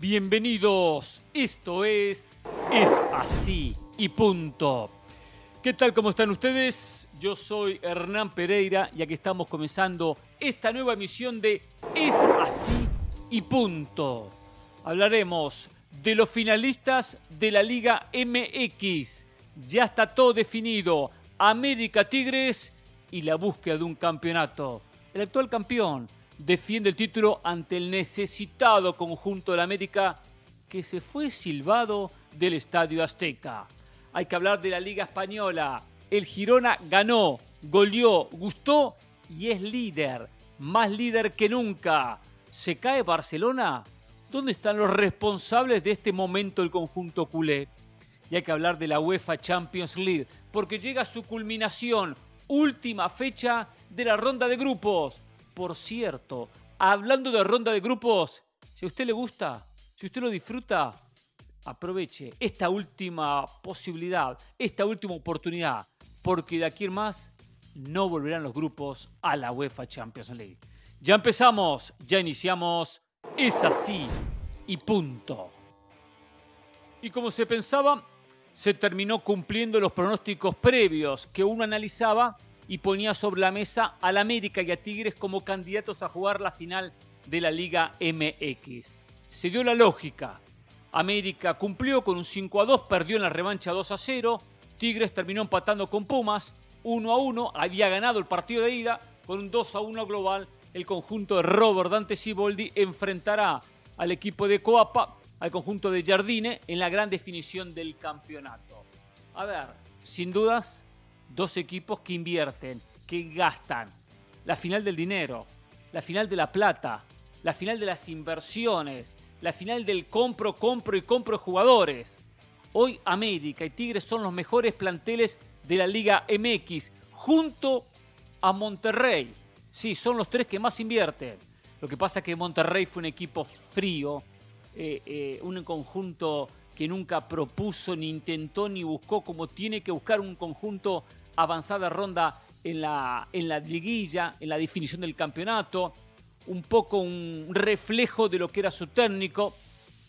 Bienvenidos, esto es Es así y punto. ¿Qué tal? ¿Cómo están ustedes? Yo soy Hernán Pereira y aquí estamos comenzando esta nueva emisión de Es así y punto. Hablaremos de los finalistas de la Liga MX. Ya está todo definido. América Tigres y la búsqueda de un campeonato. El actual campeón defiende el título ante el necesitado conjunto de la América que se fue silbado del Estadio Azteca. Hay que hablar de la Liga Española. El Girona ganó, goleó, gustó y es líder, más líder que nunca. ¿Se cae Barcelona? ¿Dónde están los responsables de este momento el conjunto culé? Y hay que hablar de la UEFA Champions League, porque llega su culminación, última fecha de la ronda de grupos. Por cierto, hablando de ronda de grupos, si a usted le gusta, si usted lo disfruta, aproveche esta última posibilidad, esta última oportunidad, porque de aquí en más no volverán los grupos a la UEFA Champions League. Ya empezamos, ya iniciamos, es así y punto. Y como se pensaba, se terminó cumpliendo los pronósticos previos que uno analizaba y ponía sobre la mesa al América y a Tigres como candidatos a jugar la final de la Liga MX. Se dio la lógica. América cumplió con un 5 a 2, perdió en la revancha 2 a 0. Tigres terminó empatando con Pumas 1 a 1, había ganado el partido de ida con un 2 a 1 global. El conjunto de Robert Dante Siboldi enfrentará al equipo de Coapa, al conjunto de Jardine, en la gran definición del campeonato. A ver, sin dudas, dos equipos que invierten, que gastan. La final del dinero, la final de la plata, la final de las inversiones, la final del compro, compro y compro jugadores. Hoy América y Tigres son los mejores planteles de la Liga MX, junto a Monterrey. Sí, son los tres que más invierten. Lo que pasa es que Monterrey fue un equipo frío, eh, eh, un conjunto que nunca propuso, ni intentó, ni buscó como tiene que buscar un conjunto avanzada ronda en la, en la liguilla, en la definición del campeonato, un poco un reflejo de lo que era su técnico,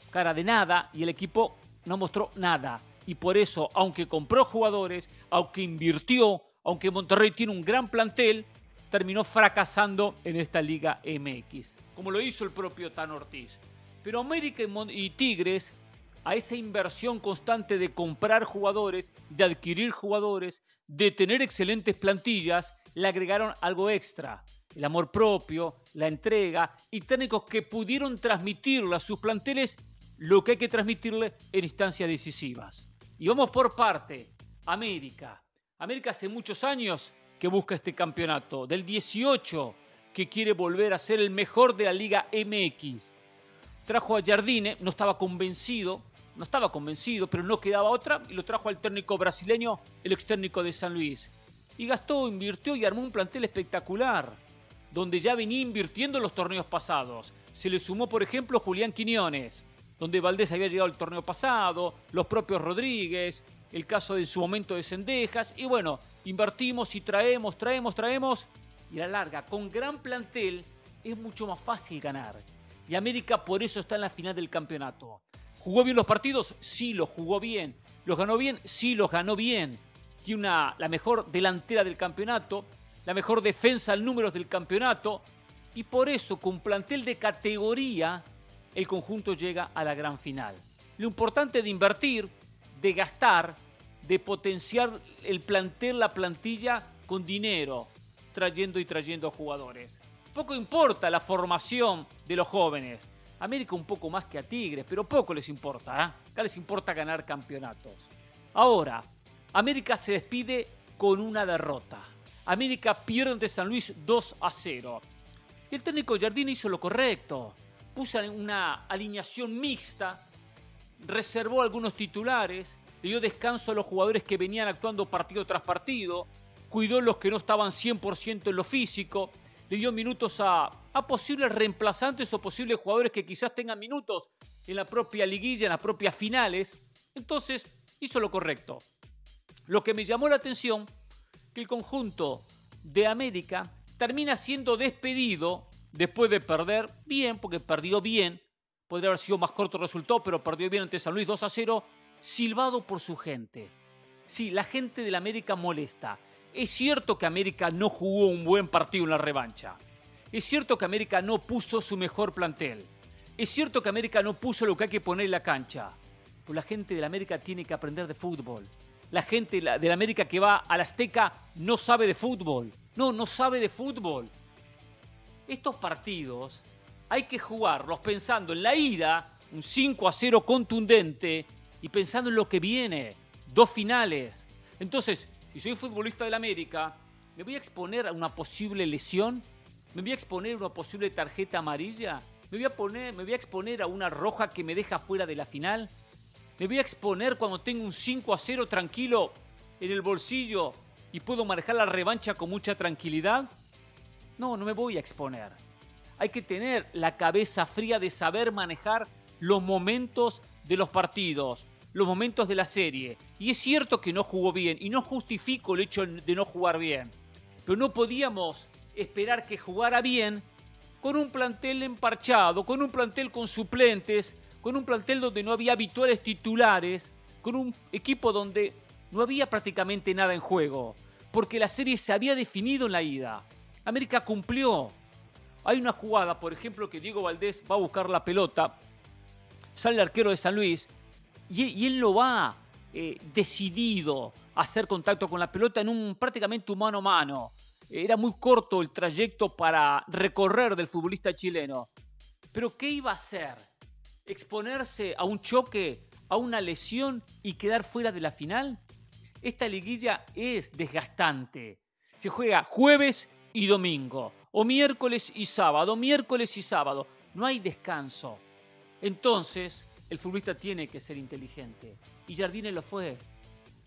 cara de nada, y el equipo no mostró nada. Y por eso, aunque compró jugadores, aunque invirtió, aunque Monterrey tiene un gran plantel, terminó fracasando en esta Liga MX, como lo hizo el propio Tan Ortiz. Pero América y Tigres, a esa inversión constante de comprar jugadores, de adquirir jugadores, de tener excelentes plantillas, le agregaron algo extra, el amor propio, la entrega y técnicos que pudieron transmitirle a sus planteles lo que hay que transmitirle en instancias decisivas. Y vamos por parte, América. América hace muchos años que busca este campeonato, del 18 que quiere volver a ser el mejor de la Liga MX. Trajo a Jardine, no estaba convencido, no estaba convencido, pero no quedaba otra y lo trajo al técnico brasileño, el ex técnico de San Luis. Y gastó, invirtió y armó un plantel espectacular, donde ya venía invirtiendo en los torneos pasados. Se le sumó, por ejemplo, Julián Quiñones, donde Valdés había llegado al torneo pasado, los propios Rodríguez, el caso de su momento de Cendejas, y bueno, invertimos y traemos, traemos, traemos, y a la larga, con gran plantel, es mucho más fácil ganar. Y América por eso está en la final del campeonato. ¿Jugó bien los partidos? Sí, los jugó bien. ¿Los ganó bien? Sí, los ganó bien. Tiene una, la mejor delantera del campeonato, la mejor defensa al números del campeonato. Y por eso, con plantel de categoría, el conjunto llega a la gran final. Lo importante de invertir, de gastar, de potenciar el plantel, la plantilla con dinero, trayendo y trayendo jugadores. Poco importa la formación de los jóvenes América un poco más que a Tigres, pero poco les importa. ¿eh? Acá les importa ganar campeonatos. Ahora, América se despide con una derrota. América pierde ante San Luis 2 a 0. Y el técnico Jardín hizo lo correcto. Puso una alineación mixta, reservó algunos titulares, le dio descanso a los jugadores que venían actuando partido tras partido, cuidó los que no estaban 100% en lo físico, le dio minutos a, posibles reemplazantes o posibles jugadores que quizás tengan minutos en la propia liguilla, en las propias finales. Entonces hizo lo correcto. Lo que me llamó la atención, que el conjunto de América termina siendo despedido después de perder bien, porque perdió bien, podría haber sido más corto el resultado, pero perdió bien ante San Luis 2 a 0, silbado por su gente. Sí, la gente del América molesta. Es cierto que América no jugó un buen partido en la revancha. Es cierto que América no puso su mejor plantel. Es cierto que América no puso lo que hay que poner en la cancha. Pero la gente del América tiene que aprender de fútbol. La gente de la América que va a la Azteca no sabe de fútbol. No, no sabe de fútbol. Estos partidos hay que jugarlos pensando en la ida, un 5 a 0 contundente, y pensando en lo que viene, dos finales. Entonces, si soy futbolista del América, ¿me voy a exponer a una posible lesión? ¿Me voy a exponer a una posible tarjeta amarilla? ¿Me voy a, poner, ¿Me voy a exponer a una roja que me deja fuera de la final? ¿Me voy a exponer cuando tengo un 5 a 0 tranquilo en el bolsillo y puedo manejar la revancha con mucha tranquilidad? No, no me voy a exponer. Hay que tener la cabeza fría de saber manejar los momentos de los partidos, los momentos de la serie. Y es cierto que no jugó bien y no justifico el hecho de no jugar bien. Pero no podíamos esperar que jugara bien con un plantel emparchado, con un plantel con suplentes, con un plantel donde no había habituales titulares, con un equipo donde no había prácticamente nada en juego, porque la serie se había definido en la ida. América cumplió. Hay una jugada, por ejemplo, que Diego Valdés va a buscar la pelota, sale el arquero de San Luis y, él lo va eh, decidido a hacer contacto con la pelota en un prácticamente mano a mano. Era muy corto el trayecto para recorrer del futbolista chileno. Pero ¿qué iba a hacer? ¿Exponerse a un choque, a una lesión y quedar fuera de la final? Esta liguilla es desgastante. Se juega jueves y domingo, o miércoles y sábado, miércoles y sábado. No hay descanso. Entonces, el futbolista tiene que ser inteligente. Y Jardine lo fue.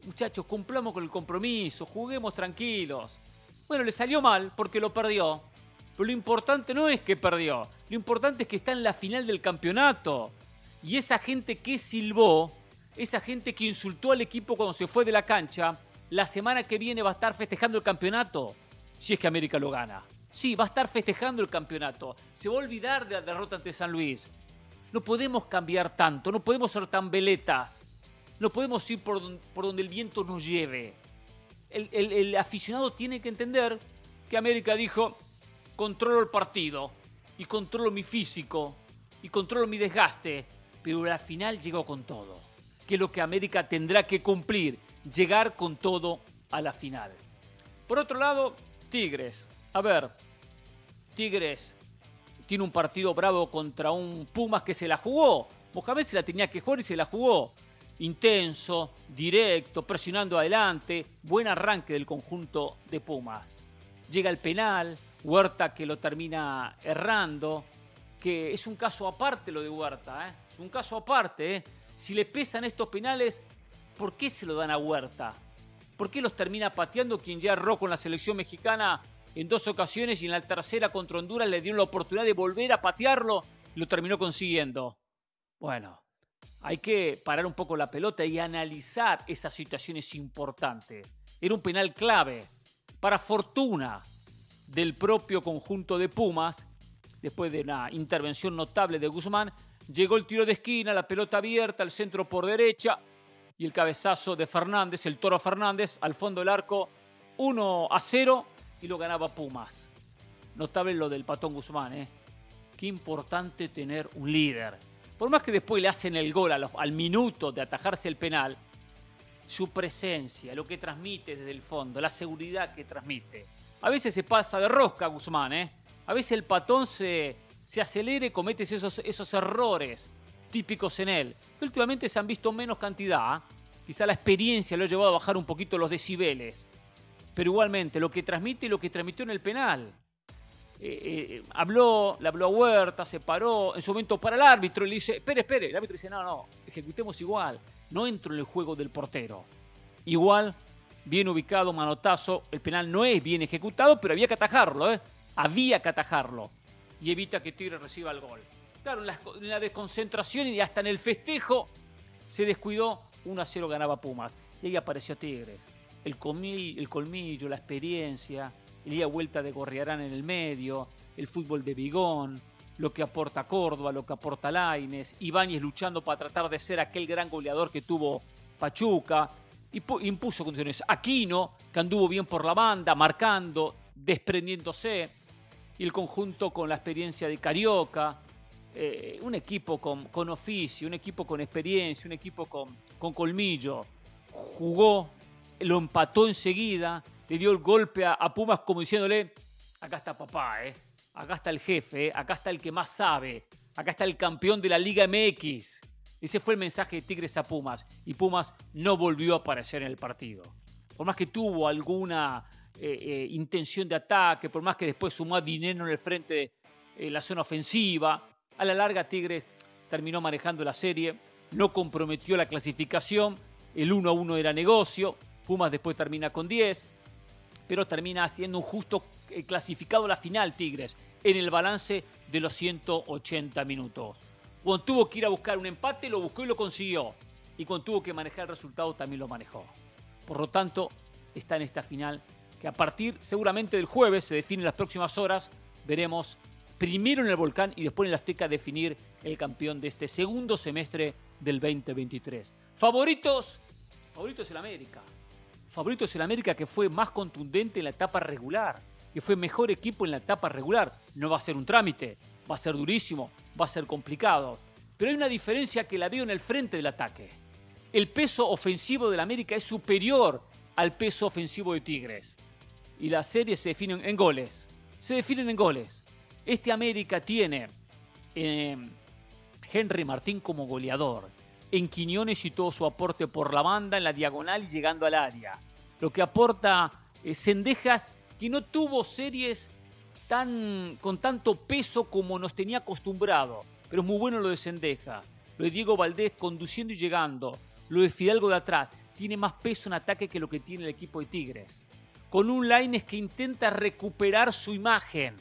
Muchachos, cumplamos con el compromiso, juguemos tranquilos. Bueno, le salió mal porque lo perdió. Pero lo importante no es que perdió. Lo importante es que está en la final del campeonato. Y esa gente que silbó, esa gente que insultó al equipo cuando se fue de la cancha, la semana que viene va a estar festejando el campeonato. Si es que América lo gana. Sí, va a estar festejando el campeonato. Se va a olvidar de la derrota ante San Luis. No podemos cambiar tanto, no podemos ser tan veletas, no podemos ir por, donde el viento nos lleve. El, aficionado tiene que entender que América dijo, controlo el partido y controlo mi físico y controlo mi desgaste, pero al final llegó con todo, que es lo que América tendrá que cumplir, llegar con todo a la final. Por otro lado, Tigres. A ver, Tigres tiene un partido bravo contra un Pumas que se la jugó. Mohamed se la tenía que jugar y se la jugó. Intenso, directo, presionando adelante. Buen arranque del conjunto de Pumas. Llega el penal, Huerta que lo termina errando. Que es un caso aparte lo de Huerta, ¿eh? es un caso aparte. ¿eh? Si le pesan estos penales, ¿por qué se lo dan a Huerta? ¿Por qué los termina pateando quien ya erró con la selección mexicana en dos ocasiones y en la tercera contra Honduras le dieron la oportunidad de volver a patearlo lo terminó consiguiendo. Bueno, hay que parar un poco la pelota y analizar esas situaciones importantes. Era un penal clave para fortuna del propio conjunto de Pumas. Después de una intervención notable de Guzmán, llegó el tiro de esquina, la pelota abierta, el centro por derecha y el cabezazo de Fernández, el toro Fernández, al fondo del arco, 1 a 0 y lo ganaba Pumas. Notable lo del Patón Guzmán, ¿eh? Qué importante tener un líder. Por más que después le hacen el gol al minuto de atajarse el penal, su presencia, lo que transmite desde el fondo, la seguridad que transmite. A veces se pasa de rosca Guzmán, ¿eh? A veces el patón se, se acelera y comete esos, esos errores típicos en él, que últimamente se han visto menos cantidad. ¿eh? Quizá la experiencia lo ha llevado a bajar un poquito los decibeles pero igualmente lo que transmite y lo que transmitió en el penal. Eh, eh, habló, le habló a Huerta, se paró, en su momento para el árbitro y le dice, espere, espere, el árbitro dice, no, no, ejecutemos igual, no entro en el juego del portero. Igual, bien ubicado, manotazo, el penal no es bien ejecutado, pero había que atajarlo, ¿eh? había que atajarlo, y evita que Tigre reciba el gol. Claro, en la, desconcentración y hasta en el festejo se descuidó, 1 a 0 ganaba Pumas, y ahí apareció Tigres el, colmillo, la experiencia, el día vuelta de Gorriarán en el medio, el fútbol de Bigón, lo que aporta Córdoba, lo que aporta Laines, Ibáñez luchando para tratar de ser aquel gran goleador que tuvo Pachuca, y impuso condiciones. Aquino, que anduvo bien por la banda, marcando, desprendiéndose, y el conjunto con la experiencia de Carioca, eh, un equipo con, oficio, un equipo con experiencia, un equipo con colmillo. Jugó, lo empató enseguida, le dio el golpe a, Pumas como diciéndole, acá está papá, ¿eh? acá está el jefe, ¿eh? acá está el que más sabe, acá está el campeón de la Liga MX. Ese fue el mensaje de Tigres a Pumas y Pumas no volvió a aparecer en el partido. Por más que tuvo alguna eh, intención de ataque, por más que después sumó dinero en el frente de la zona ofensiva, a la larga Tigres terminó manejando la serie, no comprometió la clasificación, el 1 a 1 era negocio, Pumas después termina con 10, pero termina haciendo un justo eh, clasificado a la final Tigres en el balance de los 180 minutos. Cuando tuvo que ir a buscar un empate, lo buscó y lo consiguió. Y cuando tuvo que manejar el resultado, también lo manejó. Por lo tanto, está en esta final que a partir seguramente del jueves, se define en las próximas horas, veremos primero en el Volcán y después en la Azteca definir el campeón de este segundo semestre del 2023. Favoritos, favoritos el América. Favoritos el América que fue más contundente en la etapa regular que fue mejor equipo en la etapa regular. No va a ser un trámite, va a ser durísimo, va a ser complicado. Pero hay una diferencia que la veo en el frente del ataque. El peso ofensivo del América es superior al peso ofensivo de Tigres. Y la serie se define en goles. Se definen en goles. Este América tiene eh, Henry Martín como goleador. En Quiñones y todo su aporte por la banda, en la diagonal y llegando al área. Lo que aporta eh, Sendejas que no tuvo series tan, con tanto peso como nos tenía acostumbrado. Pero es muy bueno lo de Sendeja, lo de Diego Valdés conduciendo y llegando, lo de Fidalgo de atrás. Tiene más peso en ataque que lo que tiene el equipo de Tigres. Con un Laines que intenta recuperar su imagen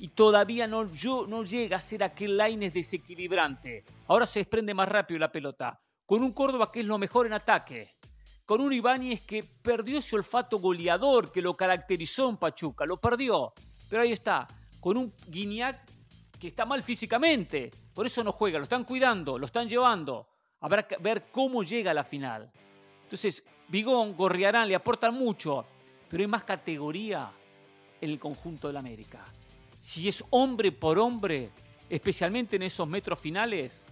y todavía no, no llega a ser aquel Laines desequilibrante. Ahora se desprende más rápido la pelota. Con un Córdoba que es lo mejor en ataque con un Ibáñez que perdió ese olfato goleador que lo caracterizó en Pachuca, lo perdió. Pero ahí está, con un Guiñac que está mal físicamente, por eso no juega, lo están cuidando, lo están llevando. Habrá que ver cómo llega a la final. Entonces, Bigón, Gorriarán le aportan mucho, pero hay más categoría en el conjunto del América. Si es hombre por hombre, especialmente en esos metros finales,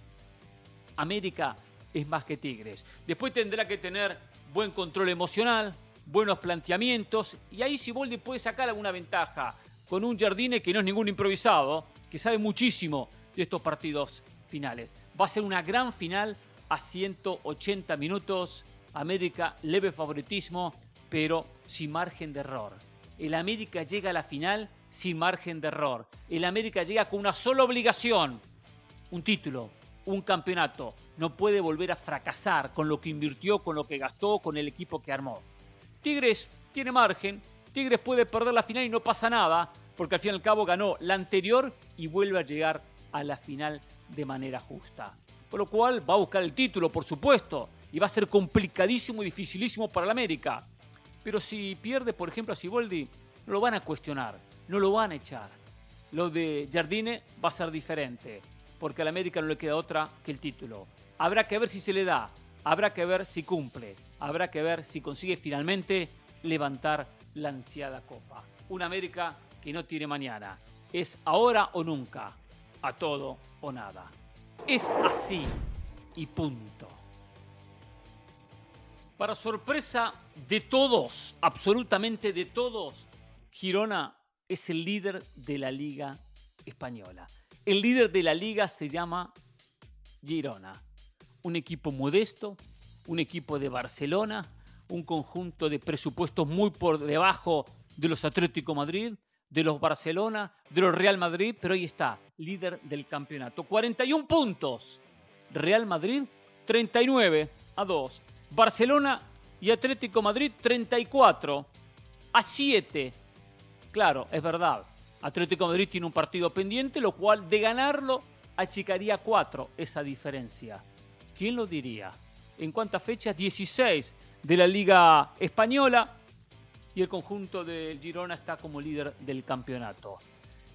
América es más que Tigres. Después tendrá que tener buen control emocional, buenos planteamientos, y ahí Siboldi puede sacar alguna ventaja con un Jardine que no es ningún improvisado, que sabe muchísimo de estos partidos finales. Va a ser una gran final a 180 minutos. América leve favoritismo, pero sin margen de error. El América llega a la final sin margen de error. El América llega con una sola obligación, un título, un campeonato no puede volver a fracasar con lo que invirtió, con lo que gastó, con el equipo que armó. Tigres tiene margen, Tigres puede perder la final y no pasa nada, porque al fin y al cabo ganó la anterior y vuelve a llegar a la final de manera justa. Por lo cual va a buscar el título, por supuesto, y va a ser complicadísimo y dificilísimo para el América. Pero si pierde, por ejemplo, a Siboldi, no lo van a cuestionar, no lo van a echar. Lo de Jardine va a ser diferente, porque al América no le queda otra que el título. Habrá que ver si se le da, habrá que ver si cumple, habrá que ver si consigue finalmente levantar la ansiada copa. Un América que no tiene mañana. Es ahora o nunca, a todo o nada. Es así y punto. Para sorpresa de todos, absolutamente de todos, Girona es el líder de la Liga Española. El líder de la liga se llama Girona un equipo modesto, un equipo de Barcelona, un conjunto de presupuestos muy por debajo de los Atlético Madrid, de los Barcelona, de los Real Madrid, pero ahí está, líder del campeonato. 41 puntos. Real Madrid 39 a 2. Barcelona y Atlético Madrid 34 a 7. Claro, es verdad. Atlético Madrid tiene un partido pendiente, lo cual de ganarlo achicaría 4 esa diferencia. ¿Quién lo diría? ¿En cuántas fechas? 16 de la Liga Española y el conjunto del Girona está como líder del campeonato.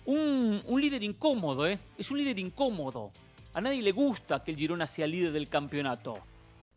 un, un líder incómodo, ¿eh? Es un líder incómodo. A nadie le gusta que el Girona sea líder del campeonato.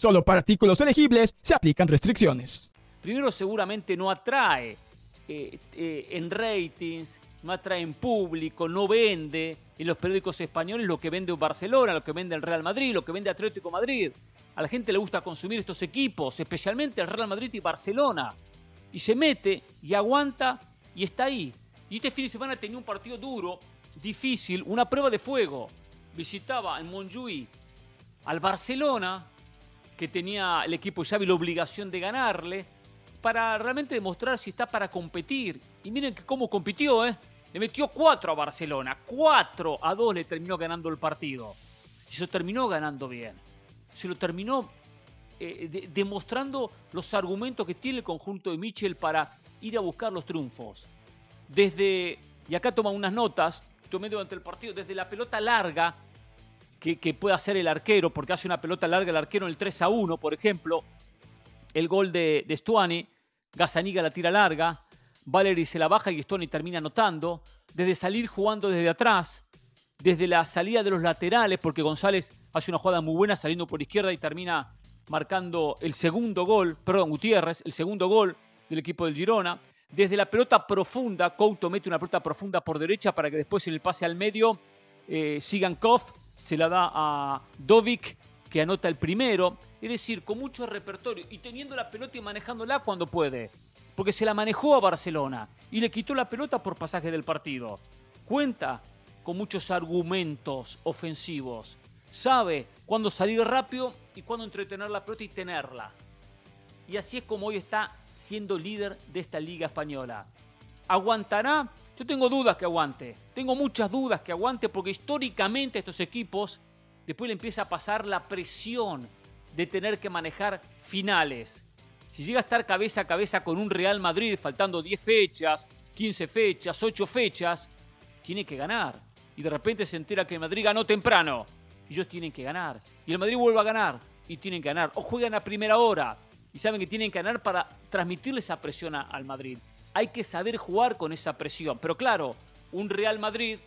Solo para artículos elegibles se aplican restricciones. Primero seguramente no atrae eh, eh, en ratings, no atrae en público, no vende en los periódicos españoles lo que vende Barcelona, lo que vende el Real Madrid, lo que vende Atlético Madrid. A la gente le gusta consumir estos equipos, especialmente el Real Madrid y Barcelona. Y se mete y aguanta y está ahí. Y este fin de semana tenía un partido duro, difícil, una prueba de fuego. Visitaba en Montjuïc al Barcelona que tenía el equipo Xavi la obligación de ganarle para realmente demostrar si está para competir. Y miren que cómo compitió, ¿eh? Le metió 4 a Barcelona, 4 a 2 le terminó ganando el partido. Y se lo terminó ganando bien. Se lo terminó eh, demostrando los argumentos que tiene el conjunto de Michel para ir a buscar los triunfos. Desde, y acá toma unas notas, tomé durante el partido, desde la pelota larga que, puede hacer el arquero, porque hace una pelota larga el arquero en el 3 a 1, por ejemplo. El gol de, de Stuani, Gazaniga la tira larga, Valery se la baja y Stuani termina anotando. Desde salir jugando desde atrás, desde la salida de los laterales, porque González hace una jugada muy buena saliendo por izquierda y termina marcando el segundo gol, perdón, Gutiérrez, el segundo gol del equipo del Girona. Desde la pelota profunda, Couto mete una pelota profunda por derecha para que después en el pase al medio eh, sigan Koff se la da a Dovic, que anota el primero. Es decir, con mucho repertorio y teniendo la pelota y manejándola cuando puede. Porque se la manejó a Barcelona y le quitó la pelota por pasaje del partido. Cuenta con muchos argumentos ofensivos. Sabe cuándo salir rápido y cuándo entretener la pelota y tenerla. Y así es como hoy está siendo líder de esta liga española. ¿Aguantará? Yo tengo dudas que aguante. Tengo muchas dudas que aguante porque históricamente estos equipos después le empieza a pasar la presión de tener que manejar finales. Si llega a estar cabeza a cabeza con un Real Madrid faltando 10 fechas, 15 fechas, 8 fechas, tiene que ganar. Y de repente se entera que el Madrid ganó temprano. Y ellos tienen que ganar. Y el Madrid vuelve a ganar. Y tienen que ganar. O juegan a primera hora. Y saben que tienen que ganar para transmitirle esa presión al Madrid hay que saber jugar con esa presión. Pero claro, un Real Madrid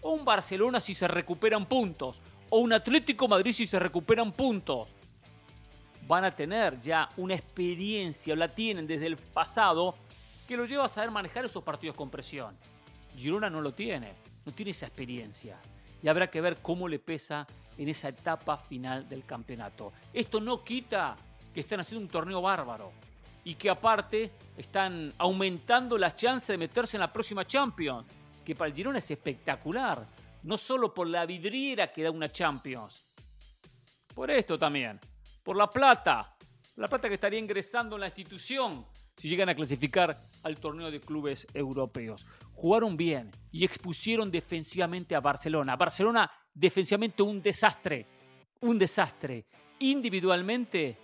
o un Barcelona si se recuperan puntos, o un Atlético Madrid si se recuperan puntos, van a tener ya una experiencia, la tienen desde el pasado, que lo lleva a saber manejar esos partidos con presión. Girona no lo tiene, no tiene esa experiencia. Y habrá que ver cómo le pesa en esa etapa final del campeonato. Esto no quita que estén haciendo un torneo bárbaro y que aparte están aumentando las chances de meterse en la próxima Champions, que para el Girona es espectacular, no solo por la vidriera que da una Champions, por esto también, por la plata, la plata que estaría ingresando en la institución si llegan a clasificar al torneo de clubes europeos. Jugaron bien y expusieron defensivamente a Barcelona. Barcelona defensivamente un desastre, un desastre, individualmente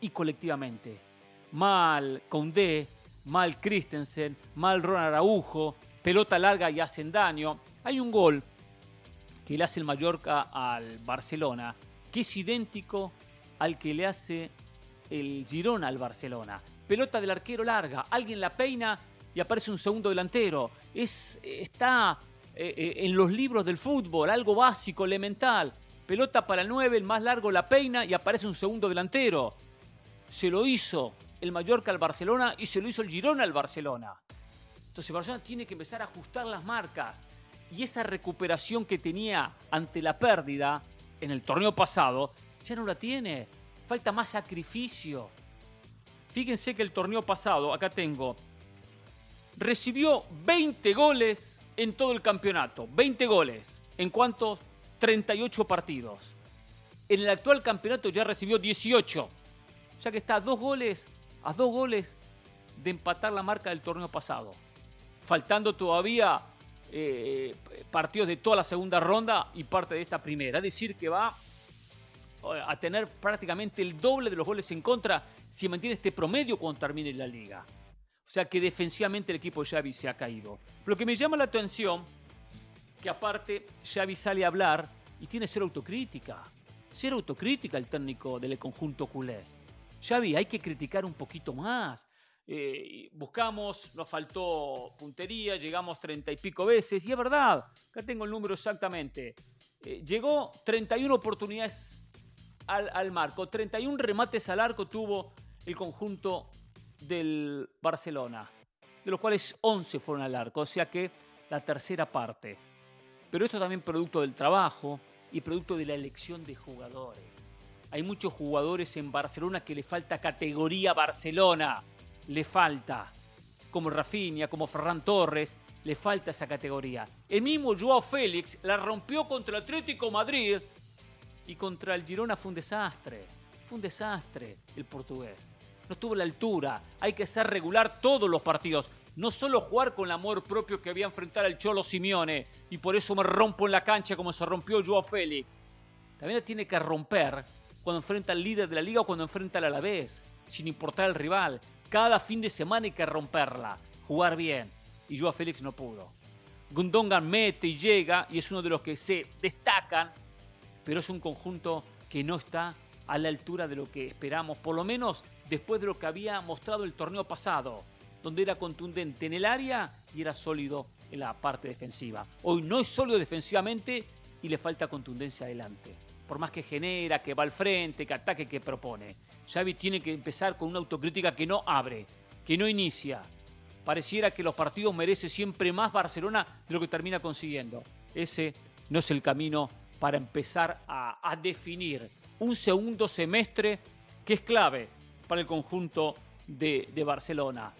y colectivamente mal Condé, mal Christensen, mal Ron Araujo, pelota larga y hacen daño. Hay un gol que le hace el Mallorca al Barcelona, que es idéntico al que le hace el Girona al Barcelona. Pelota del arquero larga, alguien la peina y aparece un segundo delantero. Es, está eh, eh, en los libros del fútbol, algo básico, elemental. Pelota para el 9, el más largo la peina y aparece un segundo delantero. Se lo hizo el Mallorca al Barcelona y se lo hizo el Girona al Barcelona. Entonces Barcelona tiene que empezar a ajustar las marcas. Y esa recuperación que tenía ante la pérdida en el torneo pasado, ya no la tiene. Falta más sacrificio. Fíjense que el torneo pasado, acá tengo, recibió 20 goles en todo el campeonato. 20 goles. ¿En cuántos? 38 partidos. En el actual campeonato ya recibió 18. O sea que está a dos goles, a dos goles de empatar la marca del torneo pasado. Faltando todavía eh, partidos de toda la segunda ronda y parte de esta primera. Es decir, que va eh, a tener prácticamente el doble de los goles en contra si mantiene este promedio cuando termine la liga. O sea que defensivamente el equipo Xavi se ha caído. Lo que me llama la atención, que aparte Xavi sale a hablar y tiene cero autocrítica. Cero autocrítica el técnico del conjunto culé. Xavi, hay que criticar un poquito más. Eh, buscamos, nos faltó puntería, llegamos treinta y pico veces, y es verdad, acá tengo el número exactamente. Eh, llegó 31 oportunidades al, al, marco, 31 remates al arco tuvo el conjunto del Barcelona, de los cuales 11 fueron al arco, o sea que la tercera parte. Pero esto también producto del trabajo y producto de la elección de jugadores. Hay muchos jugadores en Barcelona que le falta categoría Barcelona, le falta. Como Rafinha, como Ferran Torres, le falta esa categoría. El mismo Joao Félix la rompió contra el Atlético Madrid y contra el Girona fue un desastre. Fue un desastre el portugués no estuvo a la altura. Hay que ser regular todos los partidos. No solo jugar con el amor propio que había enfrentar al Cholo Simeone. Y por eso me rompo en la cancha como se rompió Joao Félix. También tiene que romper cuando enfrenta al líder de la liga o cuando enfrenta al Alavés. Sin importar el rival. Cada fin de semana hay que romperla. Jugar bien. Y Joao Félix no pudo. Gundongan mete y llega y es uno de los que se destacan. Pero es un conjunto que no está a la altura de lo que esperamos, por lo menos después de lo que había mostrado el torneo pasado, donde era contundente en el área y era sólido en la parte defensiva. Hoy no es sólido defensivamente y le falta contundencia adelante. Por más que genera, que va al frente, que ataque, que propone. Xavi tiene que empezar con una autocrítica que no abre, que no inicia. Pareciera que los partidos merece siempre más Barcelona de lo que termina consiguiendo. Ese no es el camino para empezar a, a definir un segundo semestre que es clave para el conjunto de, Barcelona.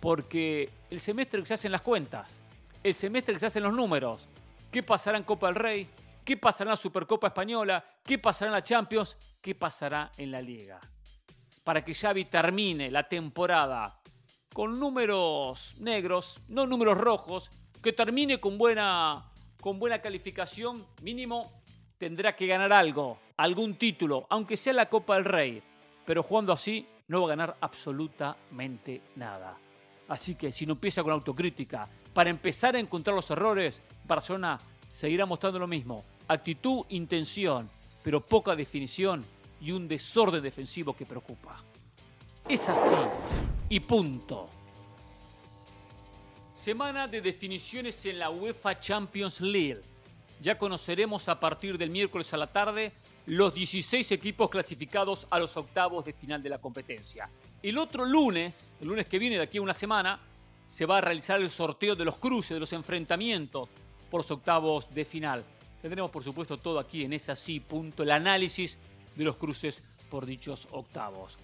Porque el semestre que se hacen las cuentas, el semestre que se hacen los números, qué pasará en Copa del Rey, qué pasará en la Supercopa Española, qué pasará en la Champions, qué pasará en la Liga. Para que Xavi termine la temporada con números negros, no números rojos, que termine con buena, con buena calificación, mínimo tendrá que ganar algo, algún título, aunque sea la Copa del Rey. Pero jugando así no va a ganar absolutamente nada. Así que si no empieza con autocrítica, para empezar a encontrar los errores, Barcelona seguirá mostrando lo mismo. Actitud, intención, pero poca definición y un desorden defensivo que preocupa. Es así. Y punto. Semana de definiciones en la UEFA Champions League. Ya conoceremos a partir del miércoles a la tarde los 16 equipos clasificados a los octavos de final de la competencia. El otro lunes, el lunes que viene de aquí a una semana, se va a realizar el sorteo de los cruces, de los enfrentamientos por los octavos de final. Tendremos, por supuesto, todo aquí en ese así punto, el análisis de los cruces por dichos octavos.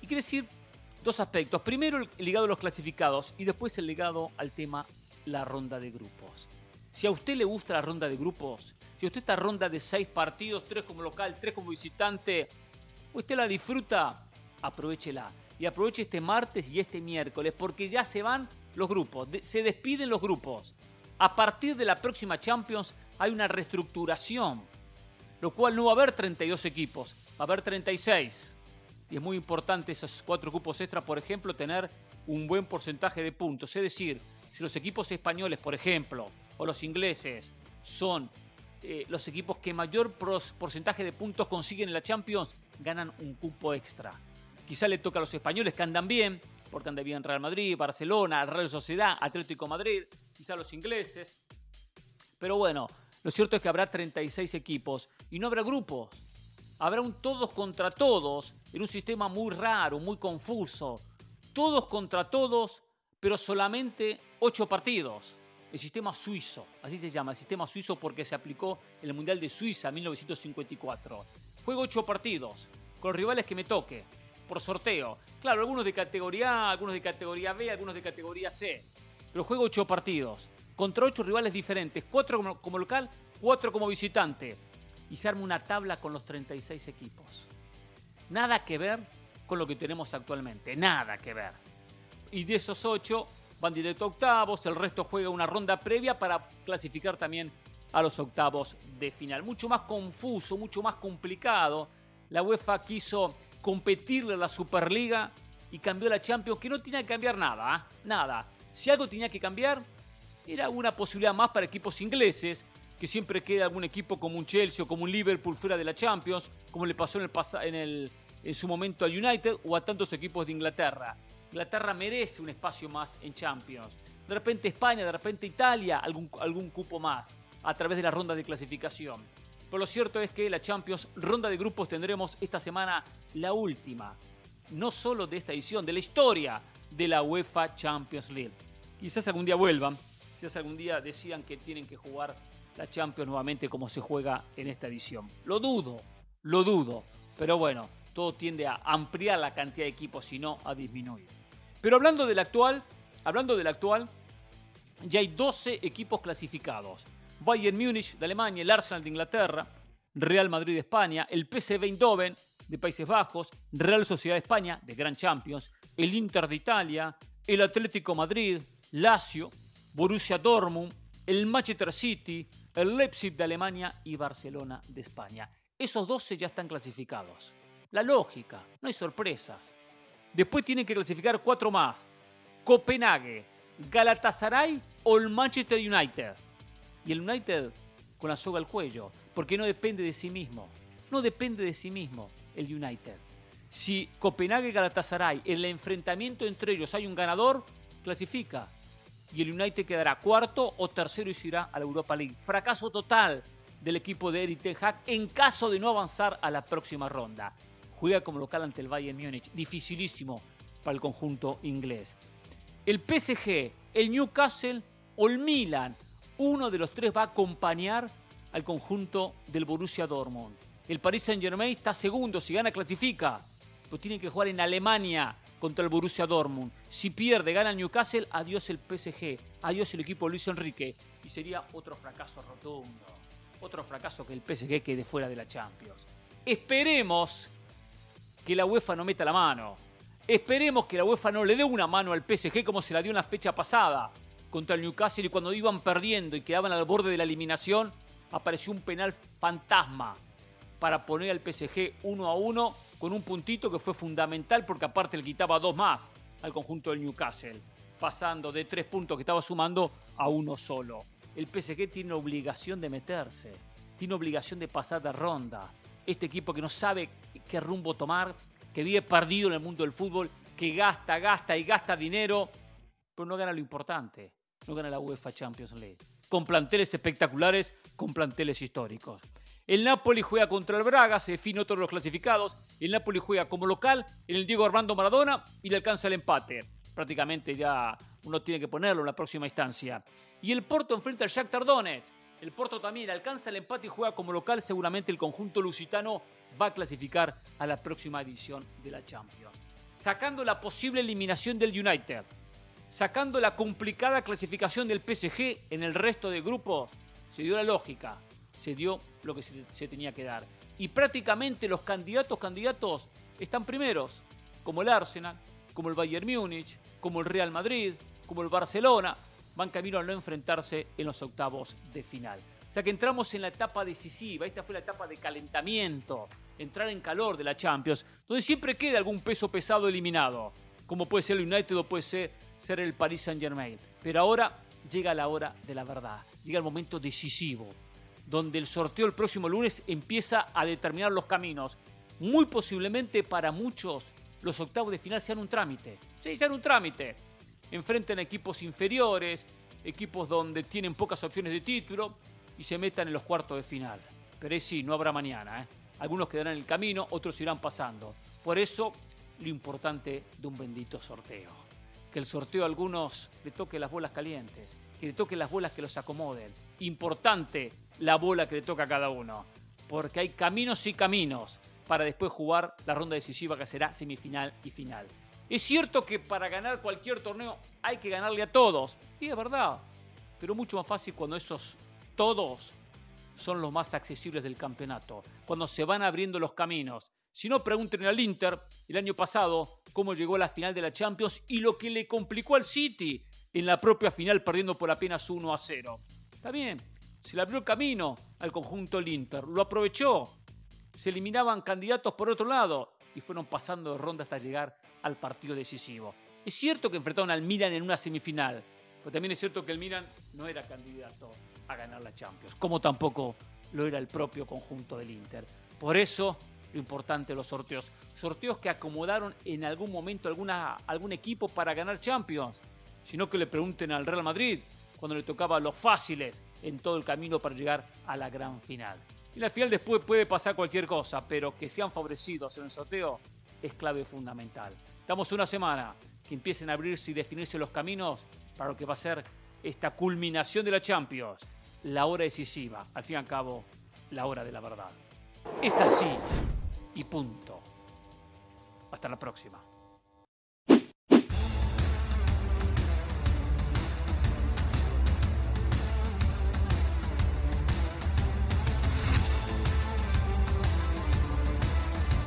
Y quiere decir dos aspectos. Primero, el ligado a los clasificados y después el ligado al tema la ronda de grupos. Si a usted le gusta la ronda de grupos, si usted esta ronda de seis partidos, tres como local, tres como visitante, usted la disfruta, aprovechela. Y aproveche este martes y este miércoles, porque ya se van los grupos, se despiden los grupos. A partir de la próxima Champions hay una reestructuración, lo cual no va a haber 32 equipos, va a haber 36. Y es muy importante esos cuatro cupos extra, por ejemplo, tener un buen porcentaje de puntos. Es decir, si los equipos españoles, por ejemplo, o los ingleses son eh, los equipos que mayor porcentaje de puntos consiguen en la Champions, ganan un cupo extra. Quizá le toca a los españoles que andan bien, porque andan bien Real Madrid, Barcelona, Real Sociedad, Atlético Madrid, quizá los ingleses. Pero bueno, lo cierto es que habrá 36 equipos y no habrá grupos. Habrá un todos contra todos en un sistema muy raro, muy confuso. Todos contra todos, pero solamente 8 partidos el sistema suizo, así se llama, el sistema suizo porque se aplicó en el Mundial de Suiza en 1954. juego ocho partidos con rivales que me toque, por sorteo. Claro, algunos de categoría A, algunos de categoría B, algunos de categoría C. Pero juego ocho partidos contra ocho rivales diferentes, cuatro como, local, cuatro como visitante. Y se arma una tabla con los 36 equipos. Nada que ver con lo que tenemos actualmente, nada que ver. Y de esos ocho van directo a octavos, el resto juega una ronda previa para clasificar también a los octavos de final. Mucho más confuso, mucho más complicado. La UEFA quiso competirle a la Superliga y cambió la Champions, que no tenía que cambiar nada, ¿ah? nada. Si algo tenía que cambiar, era una posibilidad más para equipos ingleses, que siempre queda algún equipo como un Chelsea o como un Liverpool fuera de la Champions, como le pasó en, el en, el, en su momento al United o a tantos equipos de Inglaterra. Inglaterra merece un espacio más en Champions. De repente España, de repente Italia, algún, algún cupo más a través de la ronda de clasificación. Pero lo cierto es que la Champions, ronda de grupos, tendremos esta semana la última, no solo de esta edición, de la historia de la UEFA Champions League. Quizás algún día vuelvan, quizás algún día decidan que tienen que jugar la Champions nuevamente como se juega en esta edición. Lo dudo, lo dudo, pero bueno, todo tiende a ampliar la cantidad de equipos y no a disminuir. Pero hablando del actual, hablando del actual, ya hay 12 equipos clasificados. Bayern Múnich de Alemania, el Arsenal de Inglaterra, Real Madrid de España, el PSV Eindhoven de Países Bajos, Real Sociedad de España de Gran Champions, el Inter de Italia, el Atlético Madrid, Lazio, Borussia Dortmund, el Manchester City, el Leipzig de Alemania y Barcelona de España. Esos 12 ya están clasificados. La lógica, no hay sorpresas. Después tienen que clasificar cuatro más. Copenhague, Galatasaray o el Manchester United. Y el United con la soga al cuello, porque no depende de sí mismo. No depende de sí mismo el United. Si Copenhague y Galatasaray, en el enfrentamiento entre ellos hay un ganador, clasifica. Y el United quedará cuarto o tercero y se irá a la Europa League. Fracaso total del equipo de Eric Ten Hag en caso de no avanzar a la próxima ronda. Juega como local ante el Bayern Múnich. Dificilísimo para el conjunto inglés. El PSG, el Newcastle o el Milan uno de los tres va a acompañar al conjunto del Borussia Dortmund. El Paris Saint-Germain está segundo, si gana clasifica, pero tiene que jugar en Alemania contra el Borussia Dortmund. Si pierde, gana el Newcastle, adiós el PSG, adiós el equipo Luis Enrique y sería otro fracaso rotundo, otro fracaso que el PSG quede fuera de la Champions. Esperemos que la UEFA no meta la mano. Esperemos que la UEFA no le dé una mano al PSG como se la dio en la fecha pasada contra el Newcastle y cuando iban perdiendo y quedaban al borde de la eliminación, apareció un penal fantasma para poner al PSG uno a uno con un puntito que fue fundamental porque aparte le quitaba dos más al conjunto del Newcastle, pasando de tres puntos que estaba sumando a uno solo. El PSG tiene obligación de meterse, tiene obligación de pasar de ronda. Este equipo que no sabe qué rumbo tomar, que vive perdido en el mundo del fútbol, que gasta, gasta y gasta dinero, pero no gana lo importante, no gana la UEFA Champions League. Con planteles espectaculares, con planteles históricos. El Napoli juega contra el Braga, se define todos los clasificados. El Napoli juega como local en el Diego Armando Maradona y le alcanza el empate. Prácticamente ya uno tiene que ponerlo en la próxima instancia. Y el Porto enfrenta al Shakhtar Donetsk. El Porto también alcanza el empate y juega como local. Seguramente el conjunto lusitano va a clasificar a la próxima edición de la Champions. Sacando la posible eliminación del United sacando la complicada clasificación del PSG en el resto de grupos, se dio la lógica, se dio lo que se, tenía que dar. Y prácticamente los candidatos, candidatos, están primeros, como el Arsenal, como el Bayern Múnich, como el Real Madrid, como el Barcelona, van camino a no enfrentarse en los octavos de final. O sea que entramos en la etapa decisiva, esta fue la etapa de calentamiento, entrar en calor de la Champions, donde siempre queda algún peso pesado eliminado, como puede ser el United o puede ser ser el Paris Saint Germain. Pero ahora llega la hora de la verdad, llega el momento decisivo, donde el sorteo el próximo lunes empieza a determinar los caminos. Muy posiblemente para muchos los octavos de final sean un trámite. Sí, sean un trámite. Enfrenten a equipos inferiores, equipos donde tienen pocas opciones de título y se metan en los cuartos de final. Pero sí, no habrá mañana. ¿eh? Algunos quedarán en el camino, otros irán pasando. Por eso, lo importante de un bendito sorteo que el sorteo a algunos le toque las bolas calientes, que le toque las bolas que los acomoden. Importante la bola que le toca a cada uno. porque hay caminos y caminos para después jugar la ronda decisiva que será semifinal y final. Es cierto que para ganar cualquier torneo hay que ganarle a todos, y es verdad, pero mucho más fácil cuando esos todos son los más accesibles del campeonato, cuando se van abriendo los caminos. Si no, pregúntenle al Inter el año pasado cómo llegó a la final de la Champions y lo que le complicó al City en la propia final perdiendo por apenas 1 a 0. Está bien, se le abrió el camino al conjunto del Inter, lo aprovechó, se eliminaban candidatos por otro lado y fueron pasando de ronda hasta llegar al partido decisivo. Es cierto que enfrentaron al Milan en una semifinal, pero también es cierto que el Milan no era candidato a ganar la Champions, como tampoco lo era el propio conjunto del Inter. Por eso, lo importante los sorteos. Sorteos que acomodaron en algún momento alguna, algún equipo para ganar Champions, sino que le pregunten al Real Madrid cuando le tocaba los fáciles en todo el camino para llegar a la gran final. Y la final después puede pasar cualquier cosa, pero que sean favorecidos en el sorteo es clave fundamental. Damos una semana que empiecen a abrirse y definirse los caminos para lo que va a ser esta culminación de la Champions, la hora decisiva, al fin y al cabo, la hora de la verdad. Es así y punto. Hasta la próxima.